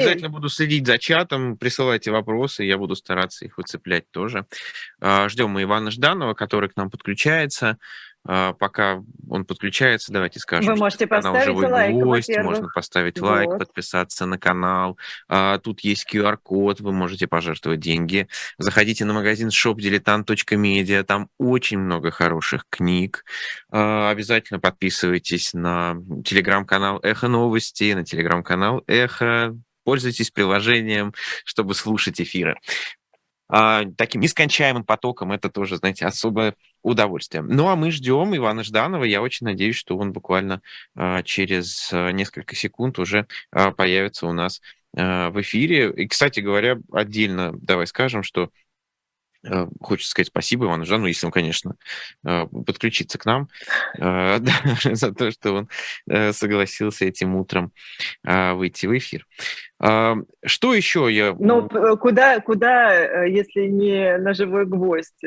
обязательно буду следить за чатом, присылайте вопросы, я буду стараться их выцеплять тоже. А, ждем мы Ивана Жданова, который к нам подключается. А, пока он подключается, давайте скажем, Вы можете поставить живой лайк, гость, можно поставить вот. лайк, подписаться на канал. А, тут есть QR-код, вы можете пожертвовать деньги. Заходите на магазин shopdiletant.media, там очень много хороших книг. Обязательно подписывайтесь на телеграм-канал Эхо Новости, на телеграм-канал Эхо. Пользуйтесь приложением, чтобы слушать эфиры а, таким нескончаемым потоком, это тоже, знаете, особое удовольствие. Ну, а мы ждем Ивана Жданова. Я очень надеюсь, что он буквально а, через а, несколько секунд уже появится у нас в эфире. И, кстати говоря, отдельно давай скажем, что хочется сказать спасибо Ивану Жану, если он, конечно, э, подключится к нам, э, за то, что он согласился этим утром выйти в эфир. Что еще я... Ну, куда, куда, если не на живой гвоздь,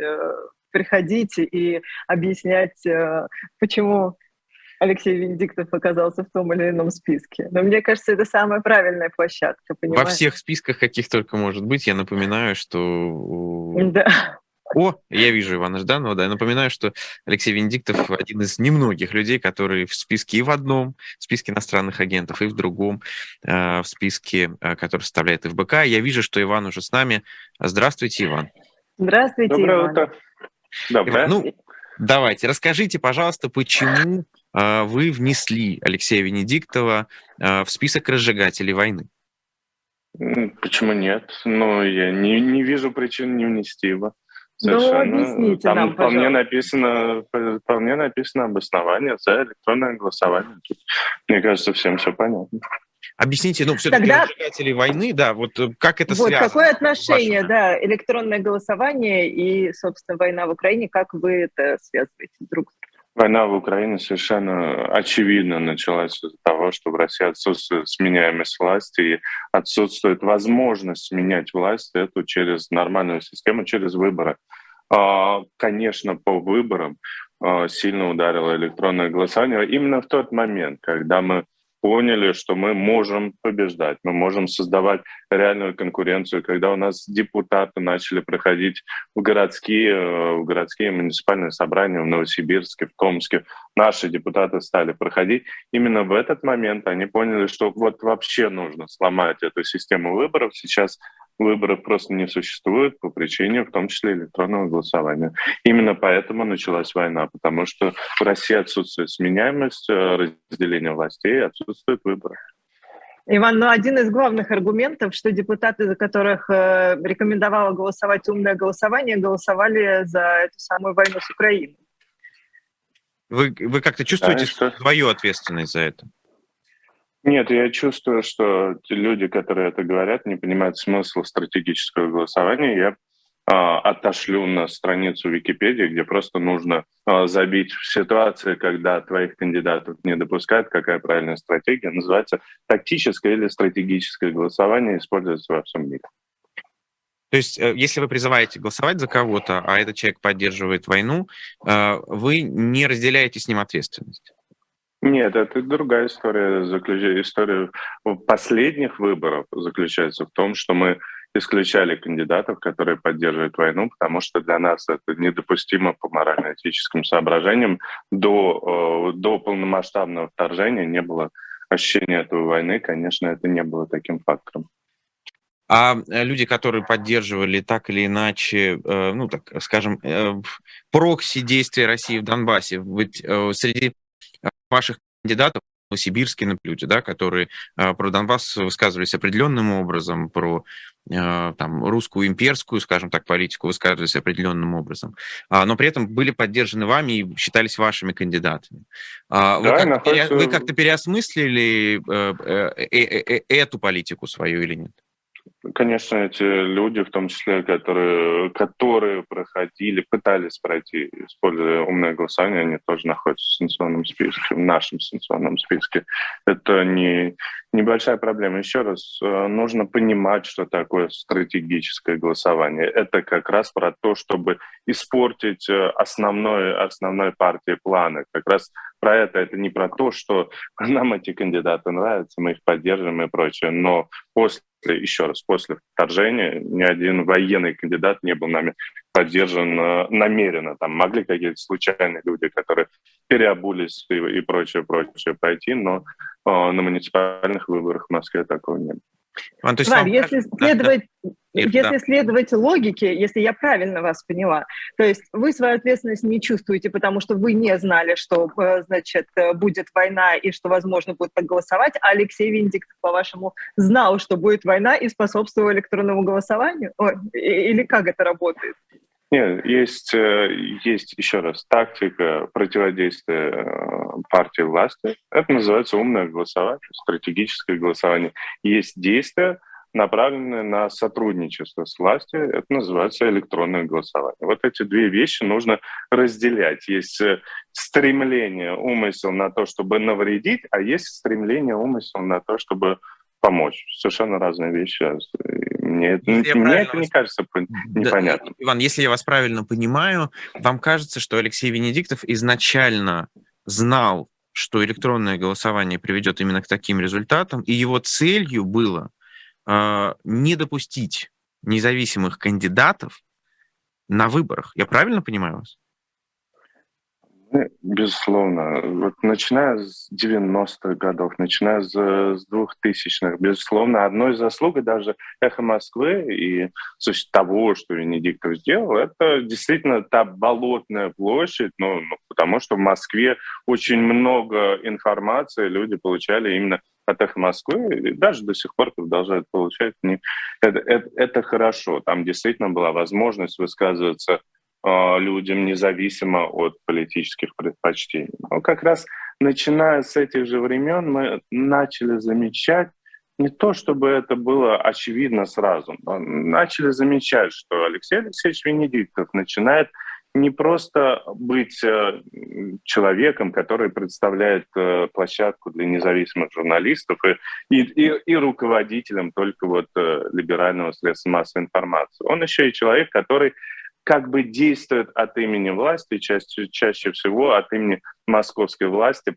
приходить и объяснять, почему Алексей Венедиктов оказался в том или ином списке. Но мне кажется, это самая правильная площадка, понимаешь? Во всех списках, каких только может быть, я напоминаю, что... Да. О, я вижу Ивана Жданова, да. Я напоминаю, что Алексей Венедиктов один из немногих людей, которые в списке и в одном, в списке иностранных агентов, и в другом, э, в списке, э, который составляет ФБК. Я вижу, что Иван уже с нами. Здравствуйте, Иван. Здравствуйте, Доброе Иван. утро. Доброе. Иван, ну, давайте, расскажите, пожалуйста, почему вы внесли Алексея Венедиктова а, в список разжигателей войны? Почему нет? Ну, я не, не вижу причин не внести его. Ну, Совершенно. Ну, объясните Там нам, вполне написано, вполне написано обоснование за электронное голосование. Тут, мне кажется, всем все понятно. Объясните, ну, все-таки Тогда... разжигатели войны, да, вот э, как это вот связано? Какое отношение, да, электронное голосование и, собственно, война в Украине, как вы это связываете друг с другом? Война в Украине совершенно очевидно началась из-за того, что в России отсутствует сменяемость власти и отсутствует возможность сменять власть эту через нормальную систему, через выборы. А, конечно, по выборам а, сильно ударило электронное голосование именно в тот момент, когда мы поняли, что мы можем побеждать, мы можем создавать реальную конкуренцию, когда у нас депутаты начали проходить в городские, э, в городские муниципальные собрания в Новосибирске, в Томске, наши депутаты стали проходить. Именно в этот момент они поняли, что вот вообще нужно сломать эту систему выборов. Сейчас выборов просто не существует по причине, в том числе, электронного голосования. Именно поэтому началась война, потому что в России отсутствует сменяемость, э, разделение властей, отсутствует выборы. Иван, ну один из главных аргументов, что депутаты, за которых э, рекомендовало голосовать умное голосование, голосовали за эту самую войну с Украиной. Вы, вы как-то чувствуете да, свою ответственность за это? Нет, я чувствую, что те люди, которые это говорят, не понимают смысл стратегического голосования. Я а, отошлю на страницу Википедии, где просто нужно а, забить в ситуации, когда твоих кандидатов не допускают, какая правильная стратегия, называется тактическое или стратегическое голосование, используется во всем мире. То есть, э, если вы призываете голосовать за кого-то, а этот человек поддерживает войну, э, вы не разделяете с ним ответственность. Нет, это другая история. История последних выборов заключается в том, что мы исключали кандидатов, которые поддерживают войну, потому что для нас это недопустимо по морально-этическим соображениям. До, э, до полномасштабного вторжения не было ощущения этой войны, конечно, это не было таким фактором. А э, люди, которые поддерживали так или иначе, э, ну так скажем, прокси действия России в Донбассе, ведь среди ваших кандидатов, Новосибирский, например, да, которые э, про Донбасс высказывались определенным образом, про э, там, русскую имперскую, скажем так, политику высказывались определенным образом, а, но при этом были поддержаны вами и считались вашими кандидатами. А, вы, да, как находится... вы как-то переосмыслили э, эту политику свою или нет? Конечно, эти люди, в том числе, которые, которые проходили, пытались пройти, используя умное голосование, они тоже находятся в санкционном списке, в нашем санкционном списке. Это не, небольшая проблема. Еще раз, э, нужно понимать, что такое стратегическое голосование. Это как раз про то, чтобы испортить э, основной, основной партии планы. Как раз про это. Это не про то, что нам эти кандидаты нравятся, мы их поддерживаем и прочее. Но после еще раз, после вторжения ни один военный кандидат не был нами поддержан э, намеренно. Там могли какие-то случайные люди, которые переобулись и, и прочее, прочее пройти, но э, на муниципальных выборах в Москве такого не было. Иван, Иван вам... если следовать, да, если да. следовать логике, если я правильно вас поняла, то есть вы свою ответственность не чувствуете, потому что вы не знали, что, э, значит, э, будет война и что, возможно, будет так голосовать, а Алексей Виндик, по-вашему, знал, что будет война и способствовал электронному голосованию? О, или как это работает? Нет, есть, э, есть еще раз тактика противодействия партии власти. Это называется умное голосование, стратегическое голосование. Есть действия, направленные на сотрудничество с властью. Это называется электронное голосование. Вот эти две вещи нужно разделять. Есть э, стремление, умысел на то, чтобы навредить, а есть стремление, умысел на то, чтобы помочь. Совершенно разные вещи. Мне, это, мне это не кажется непонятным. Да, Иван, если я вас правильно понимаю, вам кажется, что Алексей Венедиктов изначально знал, что электронное голосование приведет именно к таким результатам, и его целью было э, не допустить независимых кандидатов на выборах. Я правильно понимаю вас? Ну, безусловно. Вот начиная с 90-х годов, начиная с, с 2000-х, безусловно, одной из заслуг даже «Эхо Москвы» и того, что Венедиктов сделал, это действительно та болотная площадь, ну, ну, потому что в Москве очень много информации люди получали именно «Эхо Москвы», и даже до сих пор продолжают получать. Это, это, это хорошо. Там действительно была возможность высказываться э, людям независимо от политических предпочтений. Но как раз начиная с этих же времен мы начали замечать, не то чтобы это было очевидно сразу, но начали замечать, что Алексей Алексеевич Венедиктов начинает не просто быть э, человеком, который представляет э, площадку для независимых журналистов и, и, и руководителем только вот э, либерального средства массовой информации. Он еще и человек, который как бы действует от имени власти, чаще, чаще всего от имени московской власти.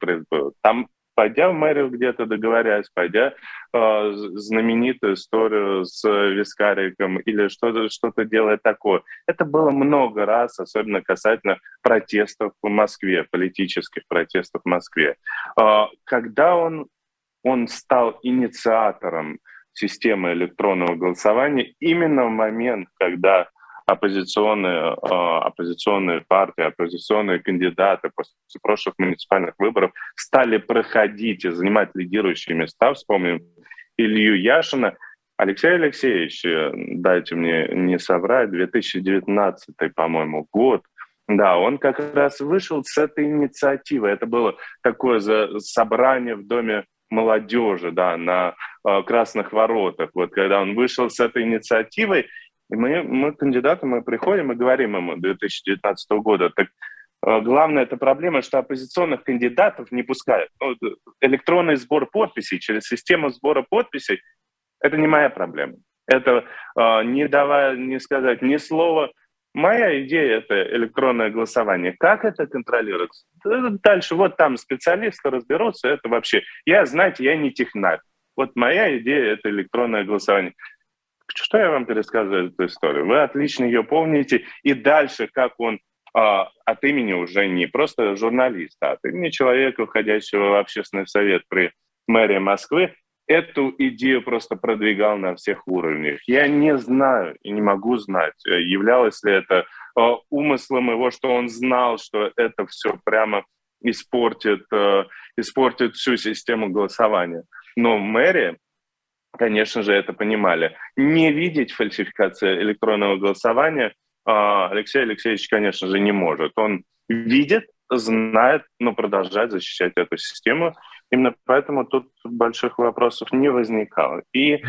Там пойдя в мэрию где-то договорясь, пойдя э, знаменитую историю с вискариком или что-то что делать такое. Это было много раз, особенно касательно протестов в Москве, политических протестов в Москве. Э, когда он, он стал инициатором системы электронного голосования именно в момент, когда оппозиционные, а, оппозиционные партии, оппозиционные кандидаты после прошлых муниципальных выборов стали проходить и занимать лидирующие места. Вспомним Илью Яшина. Алексей Алексеевич, э, дайте мне не соврать, 2019, по-моему, год, да, он как раз вышел с этой инициативы. Это было такое собрание в Доме молодежи, да, на э, Красных Воротах. Вот когда он вышел с этой инициативой, и мы, мы кандидаты, мы приходим и говорим ему 2019 года, так э, главная эта проблема, что оппозиционных кандидатов не пускают. Ну, электронный сбор подписей через систему сбора подписей – это не моя проблема. Это э, не давая, не сказать ни слова. Моя идея – это электронное голосование. Как это контролируется? Дальше вот там специалисты разберутся. Это вообще… Я, знаете, я не технарь. Вот моя идея – это электронное голосование. Что я вам пересказываю эту историю? Вы отлично ее помните. И дальше, как он а, от имени уже не просто журналиста, а от имени человека, входящего в общественный совет при мэрии Москвы, эту идею просто продвигал на всех уровнях. Я не знаю и не могу знать, э, являлось ли это э, умыслом его, что он знал, что это все прямо испортит, э, испортит всю систему голосования. Но мэрия конечно же, это понимали. Не видеть фальсификации электронного голосования а, Алексей Алексеевич, конечно же, не может. Он видит, знает, но продолжает защищать эту систему. Именно поэтому тут больших вопросов не возникало. И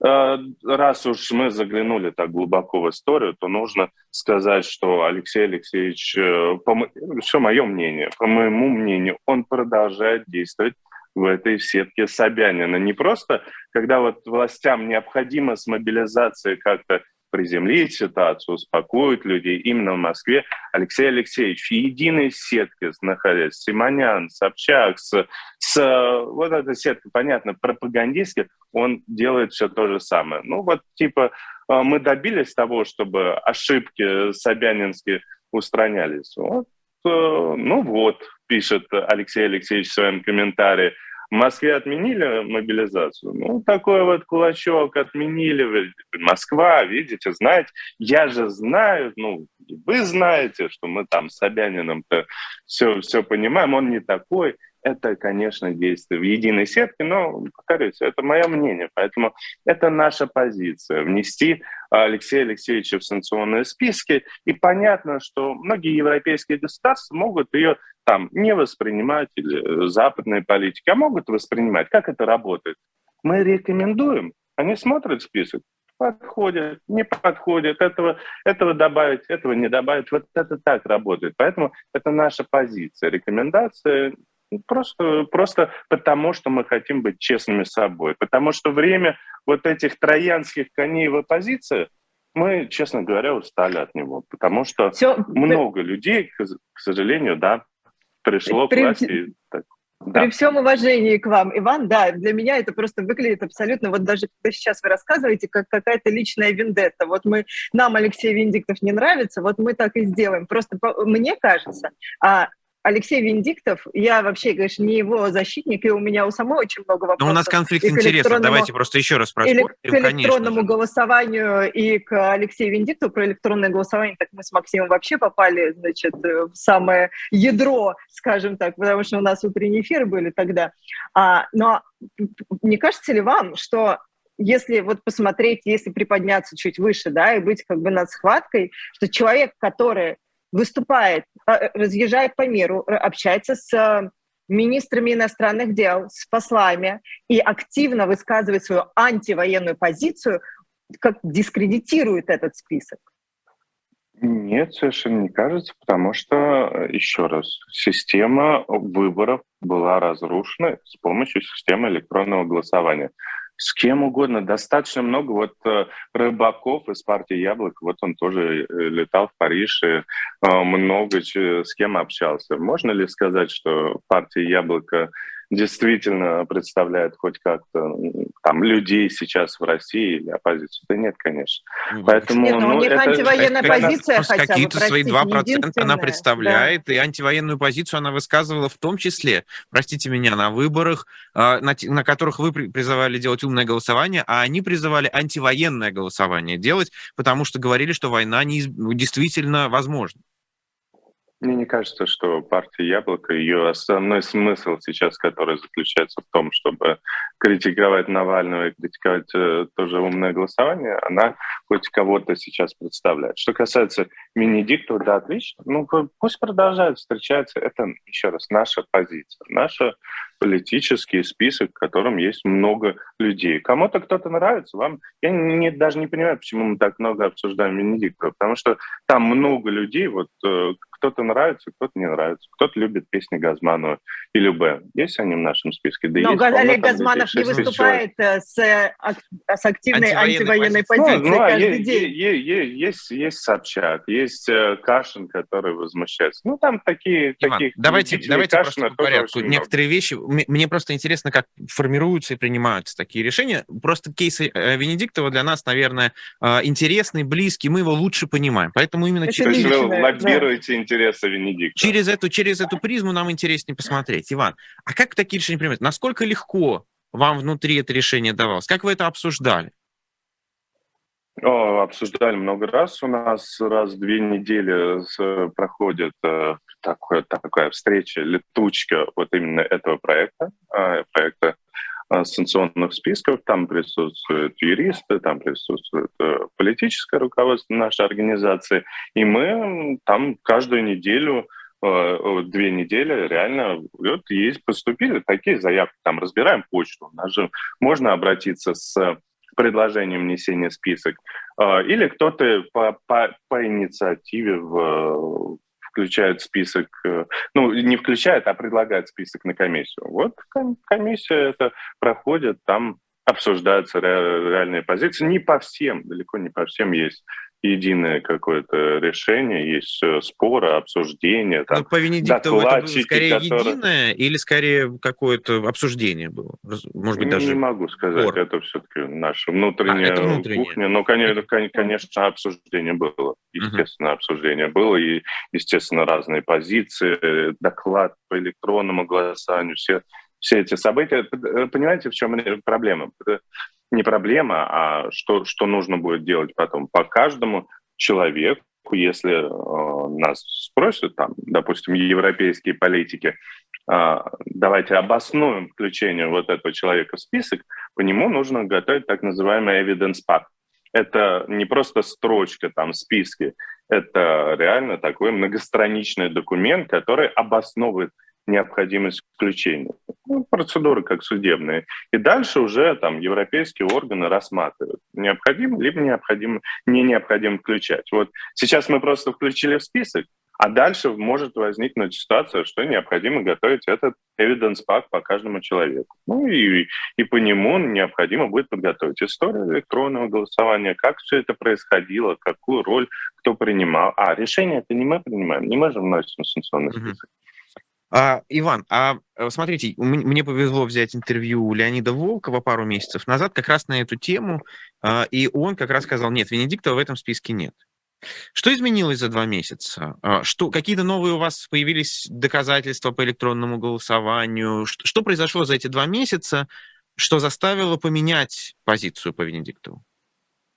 раз уж мы заглянули так глубоко в историю, то нужно сказать, что Алексей Алексеевич, по, все мое мнение, по моему мнению, он продолжает действовать в этой сетке Собянина. Не просто, когда вот властям необходимо с мобилизацией как-то приземлить ситуацию, успокоить людей. Именно в Москве Алексей Алексеевич в единой сетке, находясь, Симонян, Собчак, с, с вот эта сетка, понятно, пропагандистских, он делает все то же самое. Ну вот типа э, мы добились того, чтобы ошибки собянинские устранялись. Вот, э, ну вот, пишет Алексей Алексеевич в своем комментарии, в Москве отменили мобилизацию. Ну, такой вот кулачок отменили. Москва, видите, знаете, я же знаю, ну, вы знаете, что мы там с Собяниным-то все, все понимаем, он не такой это, конечно, действие в единой сетке, но, повторюсь, это мое мнение, поэтому это наша позиция, внести Алексея Алексеевича в санкционные списки, и понятно, что многие европейские государства могут ее там не воспринимать, или западные политики, а могут воспринимать. Как это работает? Мы рекомендуем, они смотрят список, подходят, не подходят, этого, этого добавить, этого не добавить. Вот это так работает. Поэтому это наша позиция. Рекомендация просто, просто потому, что мы хотим быть честными с собой. Потому что время вот этих троянских коней в оппозиции, мы, честно говоря, устали от него. Потому что Все, много людей, к сожалению, да, пришло при... к власти. Так, да. При всем уважении к вам, Иван, да, для меня это просто выглядит абсолютно, вот даже когда сейчас вы рассказываете, как какая-то личная вендетта. Вот мы, нам Алексей Виндиктов не нравится, вот мы так и сделаем. Просто мне кажется, а Алексей Виндиктов, я вообще, конечно, не его защитник, и у меня у самой очень много вопросов. Но у нас конфликт интересов, давайте просто еще раз проспорим. К электронному голосованию и к Алексею Виндиктову про электронное голосование, так мы с Максимом вообще попали, значит, в самое ядро, скажем так, потому что у нас утренние эфиры были тогда. А, но не кажется ли вам, что если вот посмотреть, если приподняться чуть выше, да, и быть как бы над схваткой, что человек, который выступает, а, разъезжает по миру, общается с э, министрами иностранных дел, с послами и активно высказывает свою антивоенную позицию, как дискредитирует этот список. Нет, совершенно не кажется, потому что, э, еще раз, система выборов была разрушена с помощью системы электронного голосования с кем угодно. Достаточно много. Вот э, Рыбаков из партии «Яблоко», вот он тоже э, летал в Париж и э, много с кем общался. Можно ли сказать, что партия «Яблоко» действительно представляет хоть как-то там людей сейчас в России или оппозицию? Да нет, конечно. Ну, Поэтому, нет, но ну, у них это, антивоенная это, позиция хотя бы, Какие-то свои 2% она представляет, да. и антивоенную позицию она высказывала в том числе, простите меня, на выборах, а, на, на которых вы призывали делать умное голосование, а они призывали антивоенное голосование делать, потому что говорили, что война не, действительно возможна. Мне не кажется, что партия «Яблоко», ее основной смысл сейчас, который заключается в том, чтобы критиковать Навального и критиковать э, тоже умное голосование, она хоть кого-то сейчас представляет. Что касается Венедиктова, да, отлично. Ну, пусть продолжают встречаться. Это, еще раз, наша позиция. Наша политический список, в котором есть много людей. Кому-то кто-то нравится, вам... Я не, даже не понимаю, почему мы так много обсуждаем Венедиктова, потому что там много людей, вот э, кто-то нравится, кто-то не нравится, кто-то любит песни Газманова или Б. Есть они в нашем списке? Да Но есть, Олег Газманов не выступает э, с, с активной антивоенной, антивоенной позицией ну, ну, каждый есть, день. Есть, есть, есть Собчак, есть э, Кашин, который возмущается. Ну, там такие... Иван, таких давайте, давайте просто по порядку. Некоторые вещи мне просто интересно, как формируются и принимаются такие решения. Просто кейс э, Венедиктова для нас, наверное, э, интересный, близкий, мы его лучше понимаем. Поэтому именно через... То есть вы лоббируете да. Интересы Венедиктова. Через эту, через эту призму нам интереснее посмотреть. Иван, а как такие решения принимать? Насколько легко вам внутри это решение давалось? Как вы это обсуждали? О, обсуждали много раз. У нас раз в две недели проходит э, такое, такая встреча, летучка вот именно этого проекта, а, проекта санкционных списков. Там присутствуют юристы, там присутствует э, политическое руководство нашей организации. И мы там каждую неделю э, две недели реально вот есть поступили такие заявки, там разбираем почту, же можно обратиться с предложением внесения в список, а, или кто-то по, по, по инициативе в, включает список, э, ну, не включает, а предлагает список на комиссию. Вот комиссия это проходит, там обсуждаются реальные позиции. Не по всем, далеко не по всем есть единое какое-то решение, есть споры, обсуждения. Там, Но по Венедиктову это было скорее которые... единое или скорее какое-то обсуждение было? Может быть, даже... Не могу сказать, спор. это все-таки наша внутренняя, а, внутренняя кухня. Но, конечно, конечно, обсуждение было. Естественно, обсуждение было. И, естественно, разные позиции, доклад по электронному голосованию, все все эти события. Понимаете, в чем проблема? Не проблема, а что, что нужно будет делать потом. По каждому человеку, если э, нас спросят, там, допустим, европейские политики, э, давайте обоснуем включение вот этого человека в список, по нему нужно готовить так называемый evidence pack. Это не просто строчка там в списке, это реально такой многостраничный документ, который обосновывает необходимость включения. Ну, процедуры как судебные. И дальше уже там европейские органы рассматривают, необходимо либо необходимо, не необходимо включать. Вот сейчас мы просто включили в список, а дальше может возникнуть ситуация, что необходимо готовить этот evidence pack по каждому человеку. Ну и, и по нему необходимо будет подготовить историю электронного голосования, как все это происходило, какую роль кто принимал. А, решение это не мы принимаем, не мы же вносим санкционный список. Mm-hmm. А, Иван, а э, смотрите, мне повезло взять интервью у Леонида Волкова пару месяцев назад как раз на эту тему, а, и он как раз сказал, нет, Венедиктова в этом списке нет. Что изменилось за два месяца? А, что, какие-то новые у вас появились доказательства по электронному голосованию? Что, что произошло за эти два месяца, что заставило поменять позицию по Венедиктову?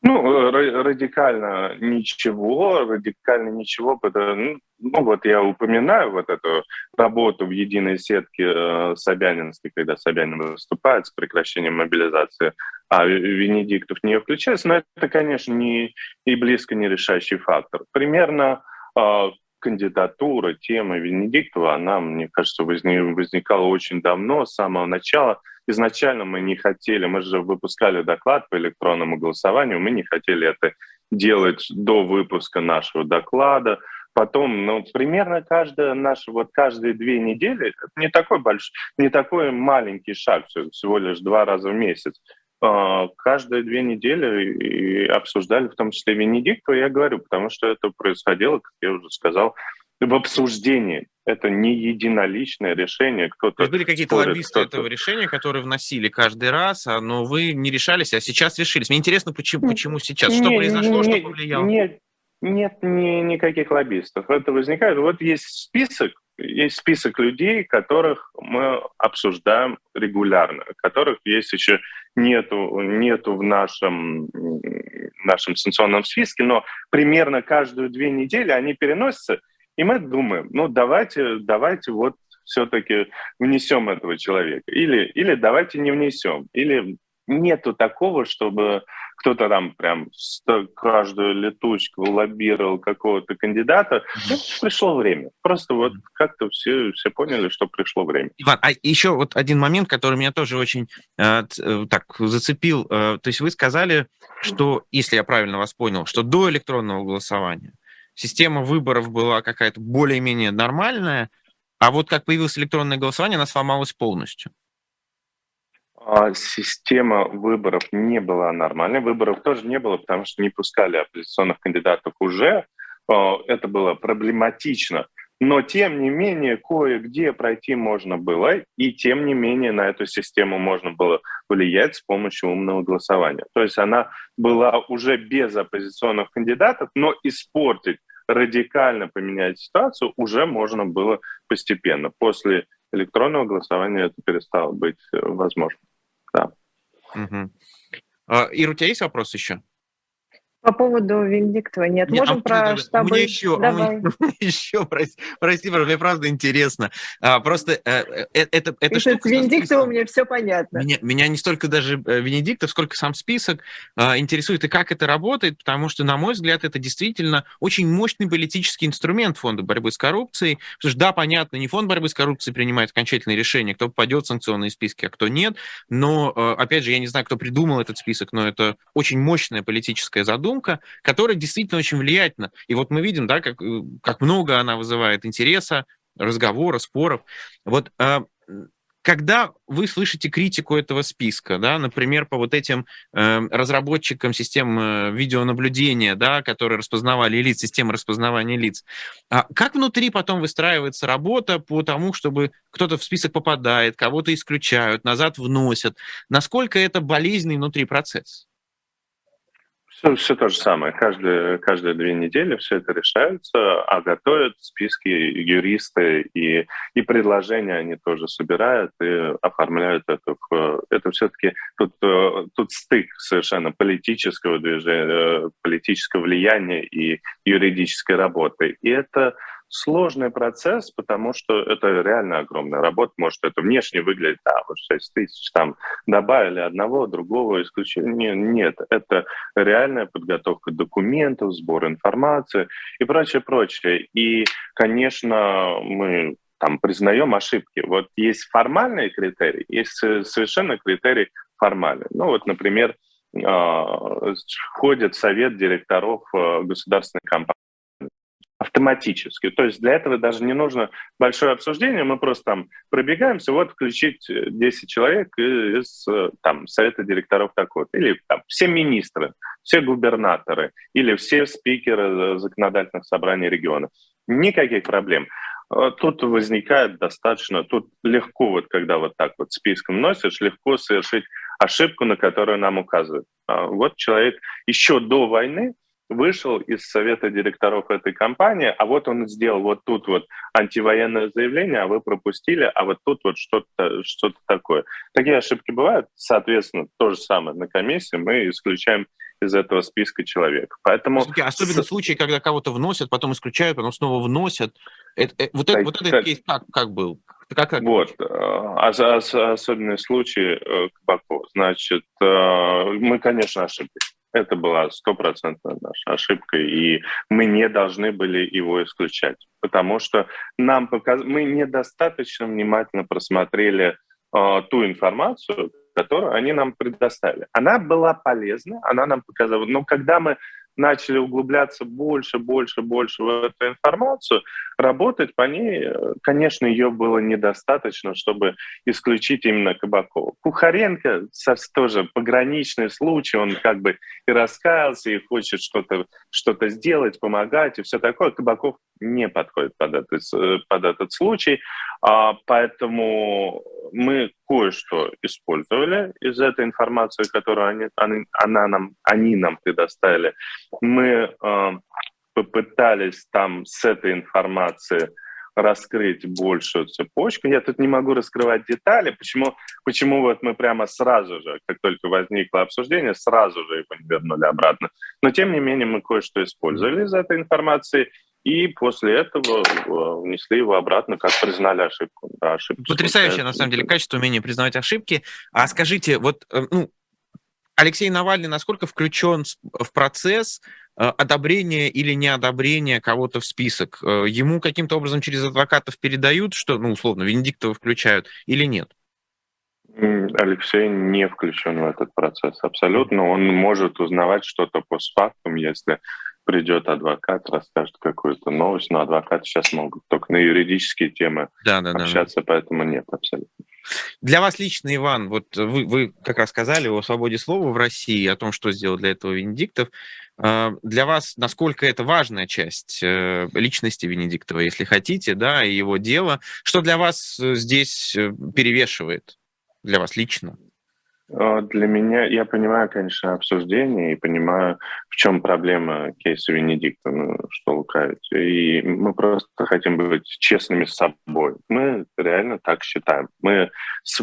Ну, радикально ничего, радикально ничего, потому, ну, ну вот я упоминаю вот эту работу в единой сетке э, Собянинской, когда Собянин выступает с прекращением мобилизации, а Венедиктов не включается, но это, конечно, не и близко не решающий фактор. Примерно э, кандидатура, тема Венедиктова, она, мне кажется, возникала очень давно, с самого начала – изначально мы не хотели, мы же выпускали доклад по электронному голосованию, мы не хотели это делать до выпуска нашего доклада. Потом, ну, примерно каждая наша, вот каждые две недели, не такой большой, не такой маленький шаг, всего лишь два раза в месяц. А, каждые две недели и обсуждали, в том числе Венедиктова, я говорю, потому что это происходило, как я уже сказал, в обсуждении. Это не единоличное решение. Кто-то То есть были какие-то спорит, лоббисты этого решения, которые вносили каждый раз, а, но вы не решались, а сейчас решились. Мне интересно, почему, почему сейчас? Что не, произошло, не, что повлияло? Нет, нет ни, никаких лоббистов. Это возникает. Вот есть список, есть список людей, которых мы обсуждаем регулярно, которых есть еще нету, нету в нашем, нашем санкционном списке, но примерно каждую две недели они переносятся, и мы думаем, ну давайте, давайте вот все-таки внесем этого человека. Или, или давайте не внесем. Или нету такого, чтобы кто-то там прям каждую летучку лоббировал какого-то кандидата. Ну, пришло время. Просто вот как-то все, все поняли, что пришло время. Иван, а еще вот один момент, который меня тоже очень э, э так зацепил. Э, то есть вы сказали, что, если я правильно вас понял, что до электронного голосования система выборов была какая-то более-менее нормальная, а вот как появилось электронное голосование, она сломалась полностью. А, система выборов не была нормальной. Выборов тоже не было, потому что не пускали оппозиционных кандидатов уже. А, это было проблематично. Но, тем не менее, кое-где пройти можно было, и, тем не менее, на эту систему можно было влиять с помощью умного голосования. То есть она была уже без оппозиционных кандидатов, но испортить радикально поменять ситуацию уже можно было постепенно. После электронного голосования это перестало быть э, возможным. Да. Угу. Ира, у тебя есть вопрос еще? По поводу Венедиктова нет. нет Можем а, про штабы... Мне еще, Давай. Мне, еще прости, прости, мне правда интересно. А, просто э, это, это штука... С Венедиктовым мне все понятно. Меня, меня не столько даже Венедиктов, сколько сам список а, интересует и как это работает, потому что, на мой взгляд, это действительно очень мощный политический инструмент фонда борьбы с коррупцией. Потому что, да, понятно, не фонд борьбы с коррупцией принимает окончательные решения, кто попадет в санкционные списки, а кто нет. Но, опять же, я не знаю, кто придумал этот список, но это очень мощная политическая задумка задумка, которая действительно очень влиятельна. И вот мы видим, да, как, э, как много она вызывает интереса, разговора, споров. Вот а, когда вы слышите критику этого списка, да, например, по вот этим э, разработчикам систем э, видеонаблюдения, да, которые распознавали лиц, системы распознавания лиц, а как внутри потом выстраивается работа по тому, чтобы кто-то в список попадает, кого-то исключают, назад вносят? Насколько это болезненный внутри процесс? Все, все то же самое. Каждые, каждые две недели все это решается, а готовят списки юристы и, и предложения они тоже собирают и оформляют это. В, это все-таки тут, э, тут стык совершенно политического движения, э, политического влияния и юридической работы. И это сложный процесс, потому что это реально огромная работа. Может, это внешне выглядит, да, вот 6 тысяч, там добавили одного, другого исключения. Нет, это реальная подготовка документов, сбор информации и прочее, прочее. И, конечно, мы там признаем ошибки. Вот есть формальные критерии, есть совершенно критерии формальные. Ну вот, например, а, входит совет директоров а, государственной компании автоматически. То есть для этого даже не нужно большое обсуждение, мы просто там пробегаемся, вот включить 10 человек из там, совета директоров такой или там, все министры, все губернаторы или все спикеры законодательных собраний региона. Никаких проблем. Тут возникает достаточно, тут легко, вот когда вот так вот списком носишь, легко совершить ошибку, на которую нам указывают. А вот человек еще до войны вышел из совета директоров этой компании, а вот он сделал вот тут вот антивоенное заявление, а вы пропустили, а вот тут вот что-то что такое. Такие ошибки бывают, соответственно, то же самое на комиссии мы исключаем из этого списка человек. Поэтому... Особенно в случае, когда кого-то вносят, потом исключают, потом снова вносят. Это, это, вот, это, вот этот кейс как, как был? Как, как вот. А, а, особенный случай э, Кабаков. Значит, э, мы, конечно, ошиблись. Это была стопроцентная наша ошибка, и мы не должны были его исключать, потому что нам показ... мы недостаточно внимательно просмотрели э, ту информацию, которую они нам предоставили. Она была полезна, она нам показала, но когда мы начали углубляться больше, больше, больше в эту информацию, работать по ней, э, конечно, ее было недостаточно, чтобы исключить именно Кабакова. Кухаренко тоже пограничный случай, он как бы и раскаялся, и хочет что-то что сделать, помогать, и все такое. Кабаков не подходит под этот, э, под этот случай, поэтому мы кое-что использовали из этой информации, которую они, они, она нам, они нам предоставили. Мы э, попытались там с этой информации раскрыть большую цепочку. Я тут не могу раскрывать детали, почему, почему вот мы прямо сразу же, как только возникло обсуждение, сразу же его вернули обратно. Но тем не менее мы кое-что использовали из этой информации, и после этого э, внесли его обратно, как признали ошибку. Да, ошибку Потрясающее, на самом деле, качество, умение признавать ошибки. А скажите, вот э, ну, Алексей Навальный насколько включен в процесс э, одобрения или неодобрения кого-то в список? Ему каким-то образом через адвокатов передают, что, ну, условно, Венедиктова включают или нет? Алексей не включен в этот процесс абсолютно. Он может узнавать что-то постфактум, если придет адвокат, расскажет какую-то новость, но адвокаты сейчас могут только на юридические темы да, да, общаться, да. поэтому нет абсолютно. Для вас лично, Иван, вот вы, вы как раз сказали о свободе слова в России, о том, что сделал для этого Венедиктов. А, для вас насколько это важная часть э, личности Венедиктова, если хотите, да, и его дела? Что для вас э, здесь э, перевешивает? Для вас лично? А, для меня, я понимаю, конечно, обсуждение и понимаю, в чем проблема кейса Венедикта, ну, что лукавить. И мы просто хотим быть честными с собой. Мы реально так считаем. Мы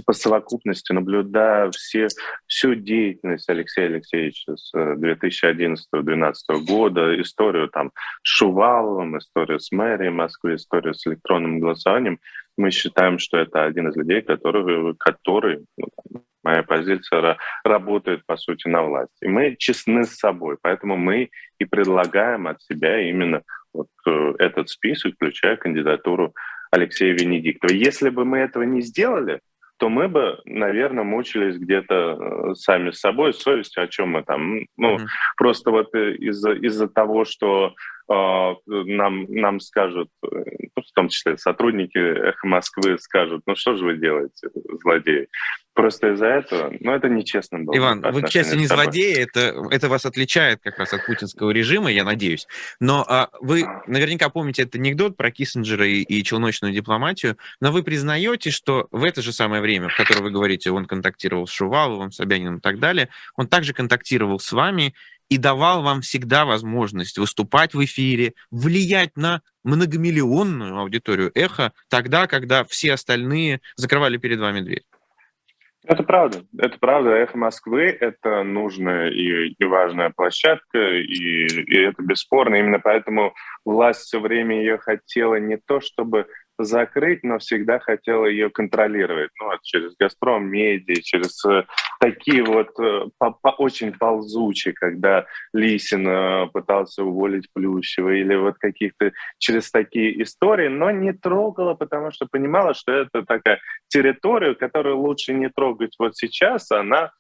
по совокупности, наблюдая все, всю деятельность Алексея Алексеевича с 2011-2012 года, историю там с Шуваловым, историю с мэрией Москвы, историю с электронным голосованием, мы считаем, что это один из людей, который, который ну, моя позиция работает, по сути, на власти. И мы честны с собой, поэтому мы и предлагаем от себя именно вот э, этот список, включая кандидатуру Алексея Венедиктова. Если бы мы этого не сделали, то мы бы, наверное, мучились где-то э, сами с собой, с совестью, о чем мы там. Ну, mm-hmm. просто вот э, из-за из того, что нам, нам скажут, ну, в том числе сотрудники «Эхо Москвы» скажут, ну что же вы делаете, злодеи? Просто из-за этого, ну, это нечестно было. Иван, вы, к счастью, не злодеи, это, это вас отличает как раз от путинского режима, я надеюсь. Но а, вы наверняка помните этот анекдот про Киссинджера и, и челночную дипломатию, но вы признаете, что в это же самое время, в которое вы говорите, он контактировал с Шуваловым, Собяниным и так далее, он также контактировал с вами и давал вам всегда возможность выступать в эфире, влиять на многомиллионную аудиторию эхо тогда, когда все остальные закрывали перед вами дверь. Это правда. Это правда. Эхо Москвы — это нужная и, и важная площадка, и, и это бесспорно. Именно поэтому власть все время ее хотела не то, чтобы закрыть, но всегда хотела ее контролировать. Ну, вот через «Газпром», медиа, через э, такие вот э, по, по, очень ползучие, когда Лисин э, пытался уволить Плющева, или вот каких-то через такие истории, но не трогала, потому что понимала, что это такая территория, которую лучше не трогать вот сейчас, она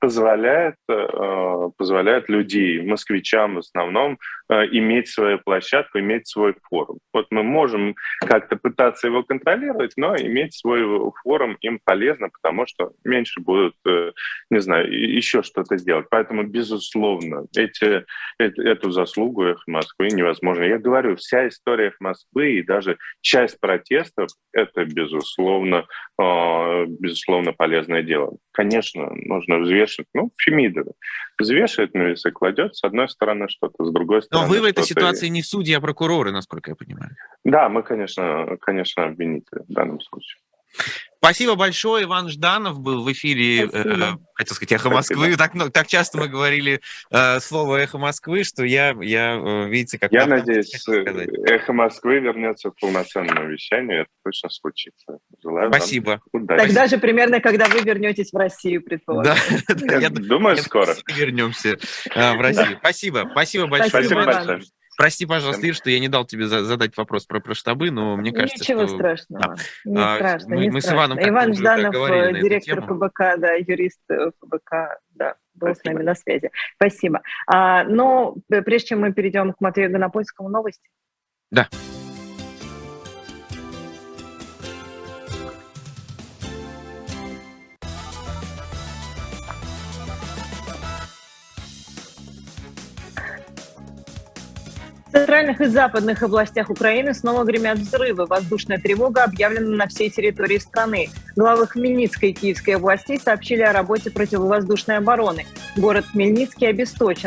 позволяет, э, позволяет людей, москвичам в основном, э, иметь свою площадку, иметь свой форум. Вот мы можем как-то пытаться его контролировать, но иметь свой форум им полезно, потому что меньше будут, э, не знаю, еще что-то делать. Поэтому, безусловно, эти, эту заслугу их Москвы невозможно. Я говорю, вся история их Москвы и даже часть протестов — это, безусловно, безусловно, полезное дело. Конечно, нужно взвешивать, ну, Фемидовы. Взвешивает на весы, кладет с одной стороны что-то, с другой стороны Но вы в этой ситуации не судьи, а прокуроры, насколько я понимаю. Да, мы, конечно, конечно, обвинители в данном случае. Спасибо большое. Иван Жданов был в эфире, э, э хотел сказать, «Эхо Москвы». Так, ну, так часто мы говорили э, слово «Эхо Москвы», что я, я э, видите, как... Я надеюсь, э, «Эхо Москвы» вернется в полноценное вещание. Это точно случится. Желаю Спасибо. Удачи. Тогда же примерно, когда вы вернетесь в Россию, предполагаю. Да, я думаю, скоро. вернемся в Россию. Спасибо. Спасибо большое. Спасибо большое. Прости, пожалуйста, Ир, что я не дал тебе задать вопрос про, про штабы, но мне кажется, Ничего что... страшного. Не а, страшно, мы, не мы страшно. с Иваном Иван Жданов, директор ФБК, да, юрист э, ФБК, да, был Спасибо. с нами на связи. Спасибо. А, но прежде чем мы перейдем к Матвею Гонопольскому, новости. Да. Центральных и западных областях Украины снова гремят взрывы. Воздушная тревога объявлена на всей территории страны. Главы Хмельницкой и Киевской областей сообщили о работе противовоздушной обороны. Город Хмельницкий обесточен.